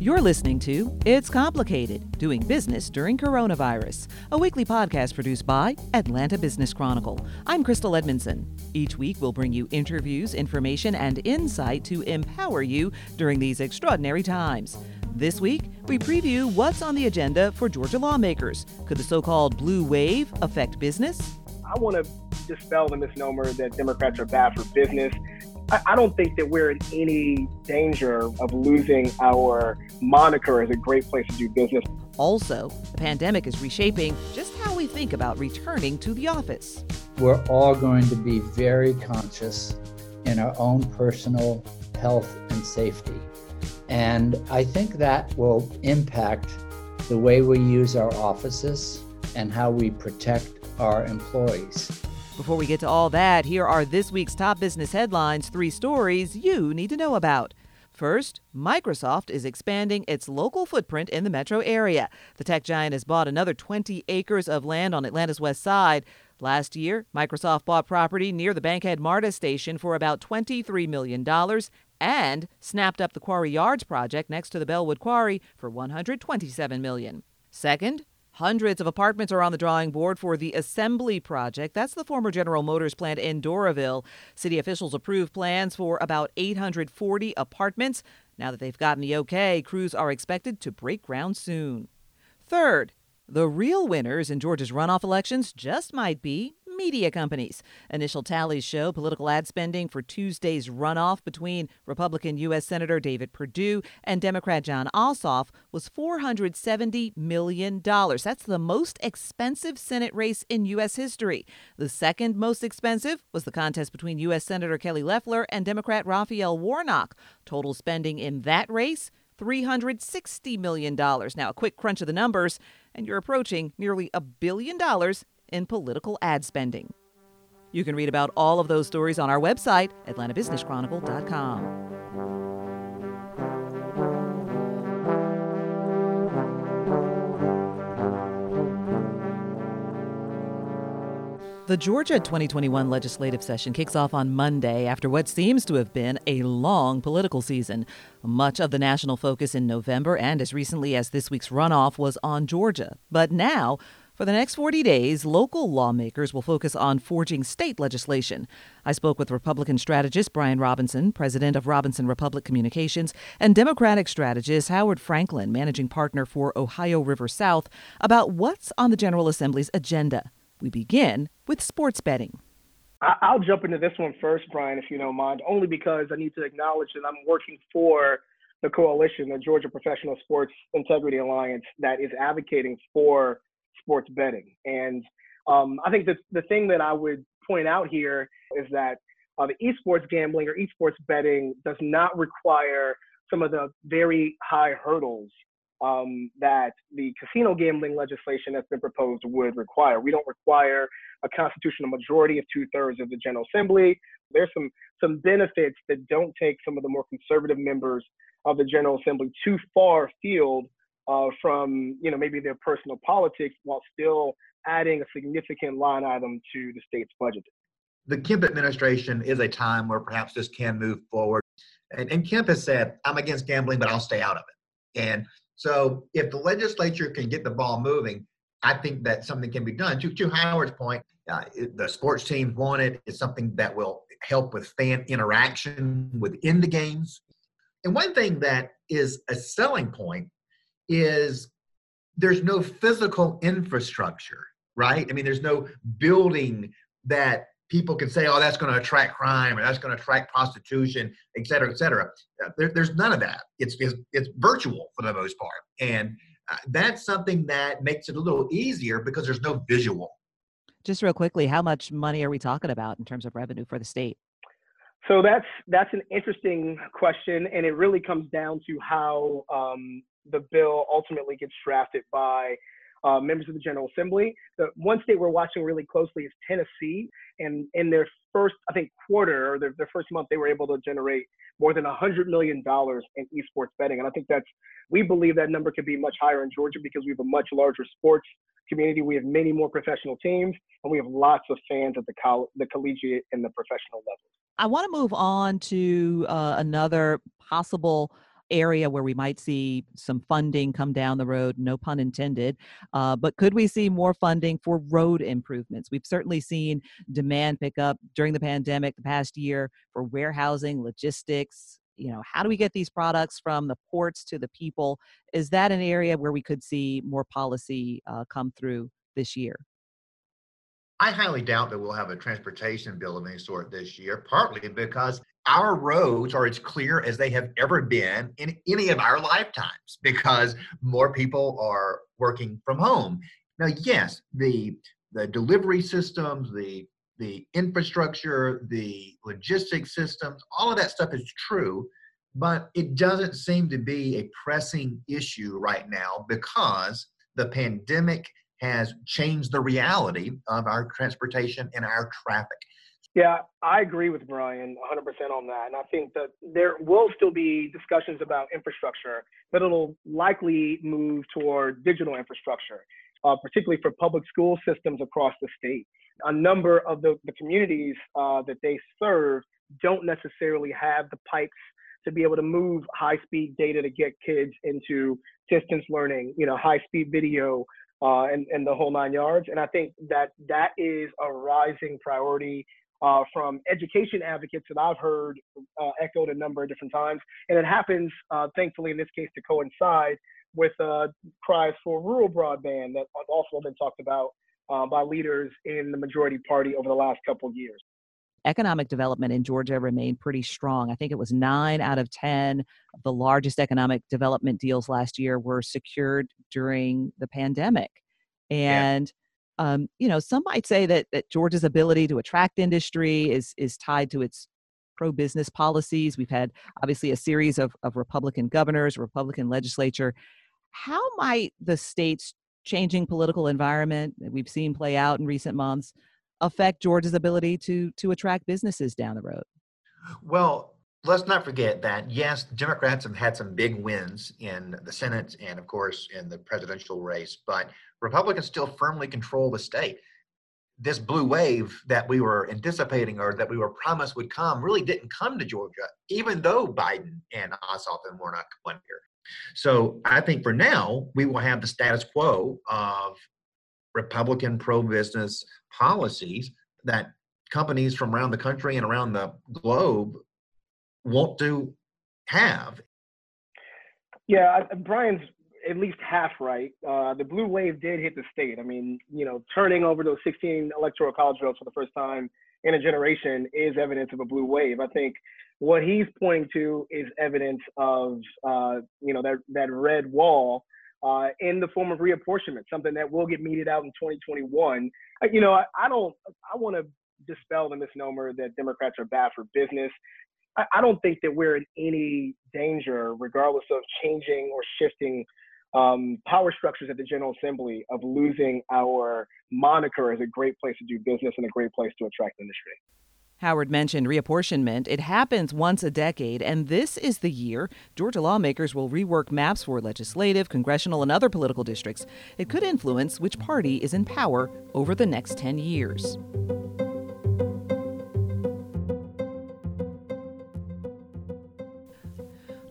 You're listening to It's Complicated Doing Business During Coronavirus, a weekly podcast produced by Atlanta Business Chronicle. I'm Crystal Edmondson. Each week, we'll bring you interviews, information, and insight to empower you during these extraordinary times. This week, we preview what's on the agenda for Georgia lawmakers. Could the so called blue wave affect business? I want to dispel the misnomer that Democrats are bad for business. I, don't think that we're in any danger of losing our moniker as a great place to do business. Also, the pandemic is reshaping just how we think about returning to the office. We're all going to be very conscious in our own personal health and safety. And I think that will impact the way we use our offices and how we protect our employees. Before we get to all that, here are this week's top business headlines three stories you need to know about. First, Microsoft is expanding its local footprint in the metro area. The tech giant has bought another 20 acres of land on Atlanta's west side. Last year, Microsoft bought property near the Bankhead MARTA station for about $23 million and snapped up the Quarry Yards project next to the Bellwood Quarry for 127 million. Second, Hundreds of apartments are on the drawing board for the Assembly Project. That's the former General Motors plant in Doraville. City officials approved plans for about 840 apartments. Now that they've gotten the okay, crews are expected to break ground soon. Third, the real winners in Georgia's runoff elections just might be media companies. Initial tallies show political ad spending for Tuesday's runoff between Republican U.S. Senator David Perdue and Democrat Jon Ossoff was $470 million. That's the most expensive Senate race in U.S. history. The second most expensive was the contest between U.S. Senator Kelly Loeffler and Democrat Raphael Warnock. Total spending in that race $360 million. Now, a quick crunch of the numbers, and you're approaching nearly a billion dollars in political ad spending. You can read about all of those stories on our website, atlantabusinesschronicle.com. The Georgia 2021 legislative session kicks off on Monday after what seems to have been a long political season. Much of the national focus in November and as recently as this week's runoff was on Georgia. But now, for the next 40 days, local lawmakers will focus on forging state legislation. I spoke with Republican strategist Brian Robinson, president of Robinson Republic Communications, and Democratic strategist Howard Franklin, managing partner for Ohio River South, about what's on the General Assembly's agenda. We begin with sports betting. I'll jump into this one first, Brian, if you don't mind, only because I need to acknowledge that I'm working for the coalition, the Georgia Professional Sports Integrity Alliance, that is advocating for sports betting. And um, I think the, the thing that I would point out here is that uh, the esports gambling or esports betting does not require some of the very high hurdles um, that the casino gambling legislation that's been proposed would require. We don't require a constitutional majority of two thirds of the General Assembly. There's some some benefits that don't take some of the more conservative members of the General Assembly too far afield uh, from you know maybe their personal politics while still adding a significant line item to the state's budget. The Kemp administration is a time where perhaps this can move forward. And, and Kemp has said, I'm against gambling, but I'll stay out of it. And so if the legislature can get the ball moving, I think that something can be done. To, to Howard's point, uh, the sports teams want it. It's something that will help with fan interaction within the games. And one thing that is a selling point is there's no physical infrastructure, right? I mean, there's no building that people can say, oh, that's going to attract crime or that's going to attract prostitution, et cetera, et cetera. Uh, there, there's none of that. It's, it's, it's virtual for the most part. And uh, that's something that makes it a little easier because there's no visual. Just real quickly, how much money are we talking about in terms of revenue for the state? So that's that's an interesting question, and it really comes down to how um, the bill ultimately gets drafted by uh, members of the General Assembly. The one state we're watching really closely is Tennessee, and in their first, I think, quarter or their, their first month, they were able to generate more than $100 million in esports betting. And I think that's, we believe that number could be much higher in Georgia because we have a much larger sports community. We have many more professional teams, and we have lots of fans at the, coll- the collegiate and the professional level. I want to move on to uh, another possible area where we might see some funding come down the road, no pun intended. Uh, but could we see more funding for road improvements? We've certainly seen demand pick up during the pandemic the past year for warehousing, logistics. You know, how do we get these products from the ports to the people? Is that an area where we could see more policy uh, come through this year? I highly doubt that we'll have a transportation bill of any sort this year, partly because our roads are as clear as they have ever been in any of our lifetimes because more people are working from home. Now, yes, the the delivery systems, the the infrastructure, the logistics systems, all of that stuff is true, but it doesn't seem to be a pressing issue right now because the pandemic has changed the reality of our transportation and our traffic. Yeah, I agree with Brian 100% on that. And I think that there will still be discussions about infrastructure, but it'll likely move toward digital infrastructure, uh, particularly for public school systems across the state. A number of the, the communities uh, that they serve don't necessarily have the pipes to be able to move high speed data to get kids into distance learning, you know, high speed video, uh, and, and the whole nine yards. And I think that that is a rising priority uh, from education advocates that I've heard uh, echoed a number of different times. And it happens, uh, thankfully, in this case, to coincide with uh, cries for rural broadband that have also been talked about uh, by leaders in the majority party over the last couple of years. Economic development in Georgia remained pretty strong. I think it was nine out of 10 of the largest economic development deals last year were secured during the pandemic. And yeah um, you know, some might say that that Georgia's ability to attract industry is is tied to its pro-business policies. We've had obviously a series of, of Republican governors, Republican legislature. How might the state's changing political environment that we've seen play out in recent months affect Georgia's ability to to attract businesses down the road? Well, let's not forget that yes, Democrats have had some big wins in the Senate and, of course, in the presidential race, but Republicans still firmly control the state. This blue wave that we were anticipating or that we were promised would come really didn't come to Georgia, even though Biden and Ossoff and Warnock went here. So I think for now, we will have the status quo of Republican pro business policies that companies from around the country and around the globe want to have. Yeah, Brian's at least half right. Uh, the blue wave did hit the state. I mean, you know, turning over those 16 electoral college votes for the first time in a generation is evidence of a blue wave. I think what he's pointing to is evidence of, uh, you know, that that red wall uh, in the form of reapportionment, something that will get meted out in 2021. You know, I, I don't, I want to dispel the misnomer that Democrats are bad for business. I, I don't think that we're in any danger, regardless of changing or shifting um, power structures at the General Assembly, of losing our moniker as a great place to do business and a great place to attract industry. Howard mentioned reapportionment. It happens once a decade, and this is the year Georgia lawmakers will rework maps for legislative, congressional, and other political districts. It could influence which party is in power over the next 10 years.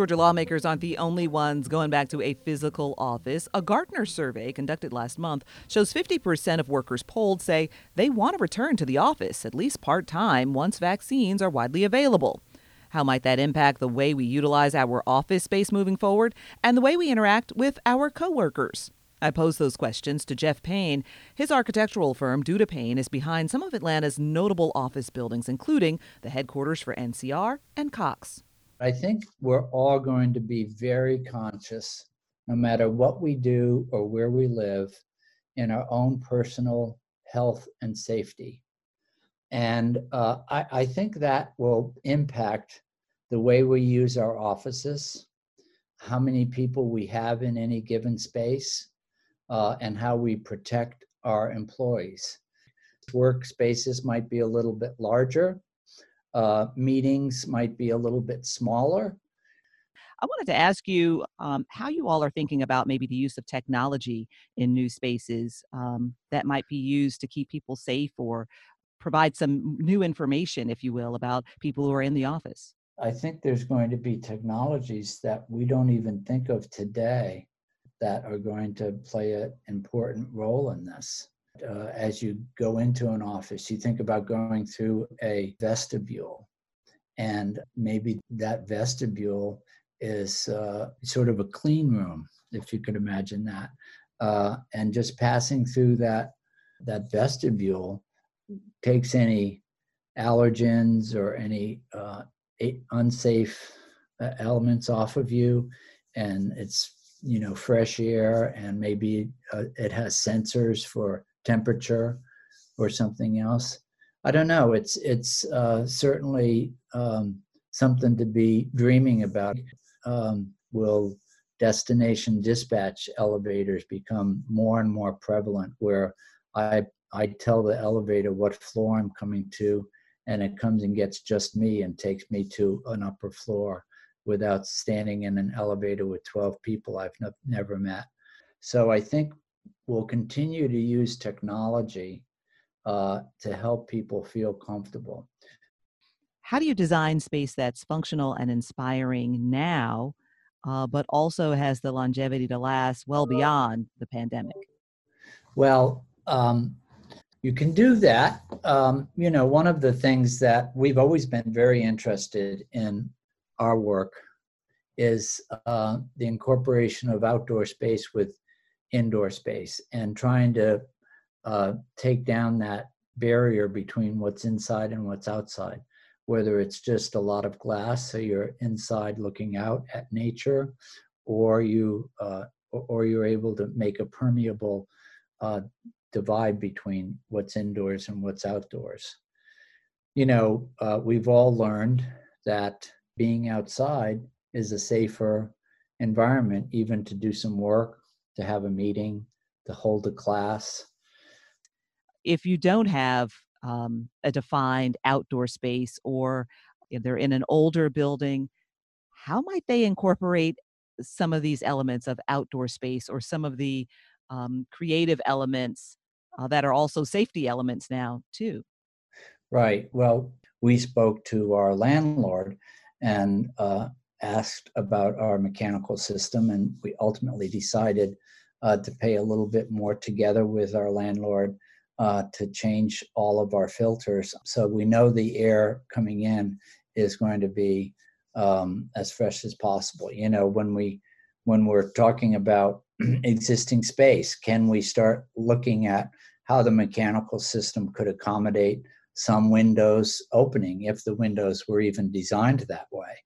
Georgia lawmakers aren't the only ones going back to a physical office. A Gartner survey conducted last month shows 50% of workers polled say they want to return to the office, at least part time, once vaccines are widely available. How might that impact the way we utilize our office space moving forward and the way we interact with our coworkers? I posed those questions to Jeff Paine. His architectural firm, Duda Paine, is behind some of Atlanta's notable office buildings, including the headquarters for NCR and Cox. I think we're all going to be very conscious, no matter what we do or where we live, in our own personal health and safety. And uh, I, I think that will impact the way we use our offices, how many people we have in any given space, uh, and how we protect our employees. Workspaces might be a little bit larger, uh, meetings might be a little bit smaller. I wanted to ask you um, how you all are thinking about maybe the use of technology in new spaces um, that might be used to keep people safe or provide some new information, if you will, about people who are in the office. I think there's going to be technologies that we don't even think of today that are going to play an important role in this. Uh, as you go into an office, you think about going through a vestibule, and maybe that vestibule is uh, sort of a clean room, if you could imagine that. Uh, and just passing through that that vestibule takes any allergens or any uh, unsafe uh, elements off of you, and it's you know fresh air, and maybe uh, it has sensors for temperature or something else. I don't know. It's it's uh, certainly um, something to be dreaming about. Um, will destination dispatch elevators become more and more prevalent, where I I tell the elevator what floor I'm coming to, and it comes and gets just me and takes me to an upper floor without standing in an elevator with 12 people I've ne- never met. So I think we'll continue to use technology uh, to help people feel comfortable. How do you design space that's functional and inspiring now, uh, but also has the longevity to last well beyond the pandemic? Well, um, you can do that. Um, you know, one of the things that we've always been very interested in our work is uh, the incorporation of outdoor space with indoor space and trying to uh, take down that barrier between what's inside and what's outside whether it's just a lot of glass so you're inside looking out at nature or you uh, or you're able to make a permeable uh, divide between what's indoors and what's outdoors. You know, uh, we've all learned that being outside is a safer environment, even to do some work, to have a meeting, to hold a class. If you don't have um, a defined outdoor space or if they're in an older building, how might they incorporate some of these elements of outdoor space or some of the um, creative elements uh, that are also safety elements now too. Right. Well, we spoke to our landlord and uh, asked about our mechanical system, and we ultimately decided uh, to pay a little bit more together with our landlord uh, to change all of our filters. So we know the air coming in is going to be um, as fresh as possible. You know, when we when we're talking about existing space? Can we start looking at how the mechanical system could accommodate some windows opening if the windows were even designed that way?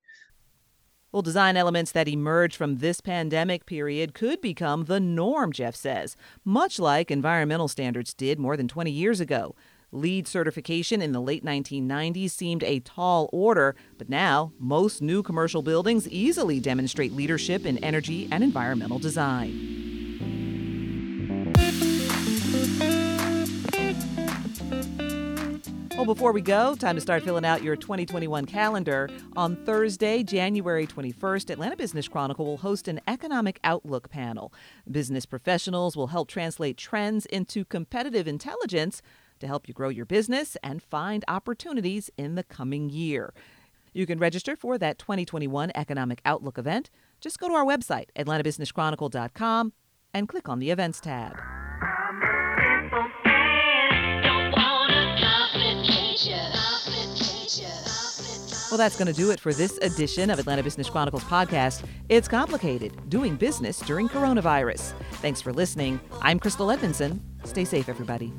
Well, design elements that emerge from this pandemic period could become the norm, Jeff says, much like environmental standards did more than 20 years ago. LEED certification in the late 1990s seemed a tall order, but now most new commercial buildings easily demonstrate leadership in energy and environmental design. Well, before we go, time to start filling out your 2021 calendar. On Thursday, January 21st, Atlanta Business Chronicle will host an economic outlook panel. Business professionals will help translate trends into competitive intelligence to help you grow your business and find opportunities in the coming year. You can register for that 2021 Economic Outlook event. Just go to our website, atlantabusinesschronicle.com, and click on the Events tab. Well, that's going to do it for this edition of Atlanta Business Chronicles podcast. It's complicated doing business during coronavirus. Thanks for listening. I'm Crystal Edmondson. Stay safe, everybody.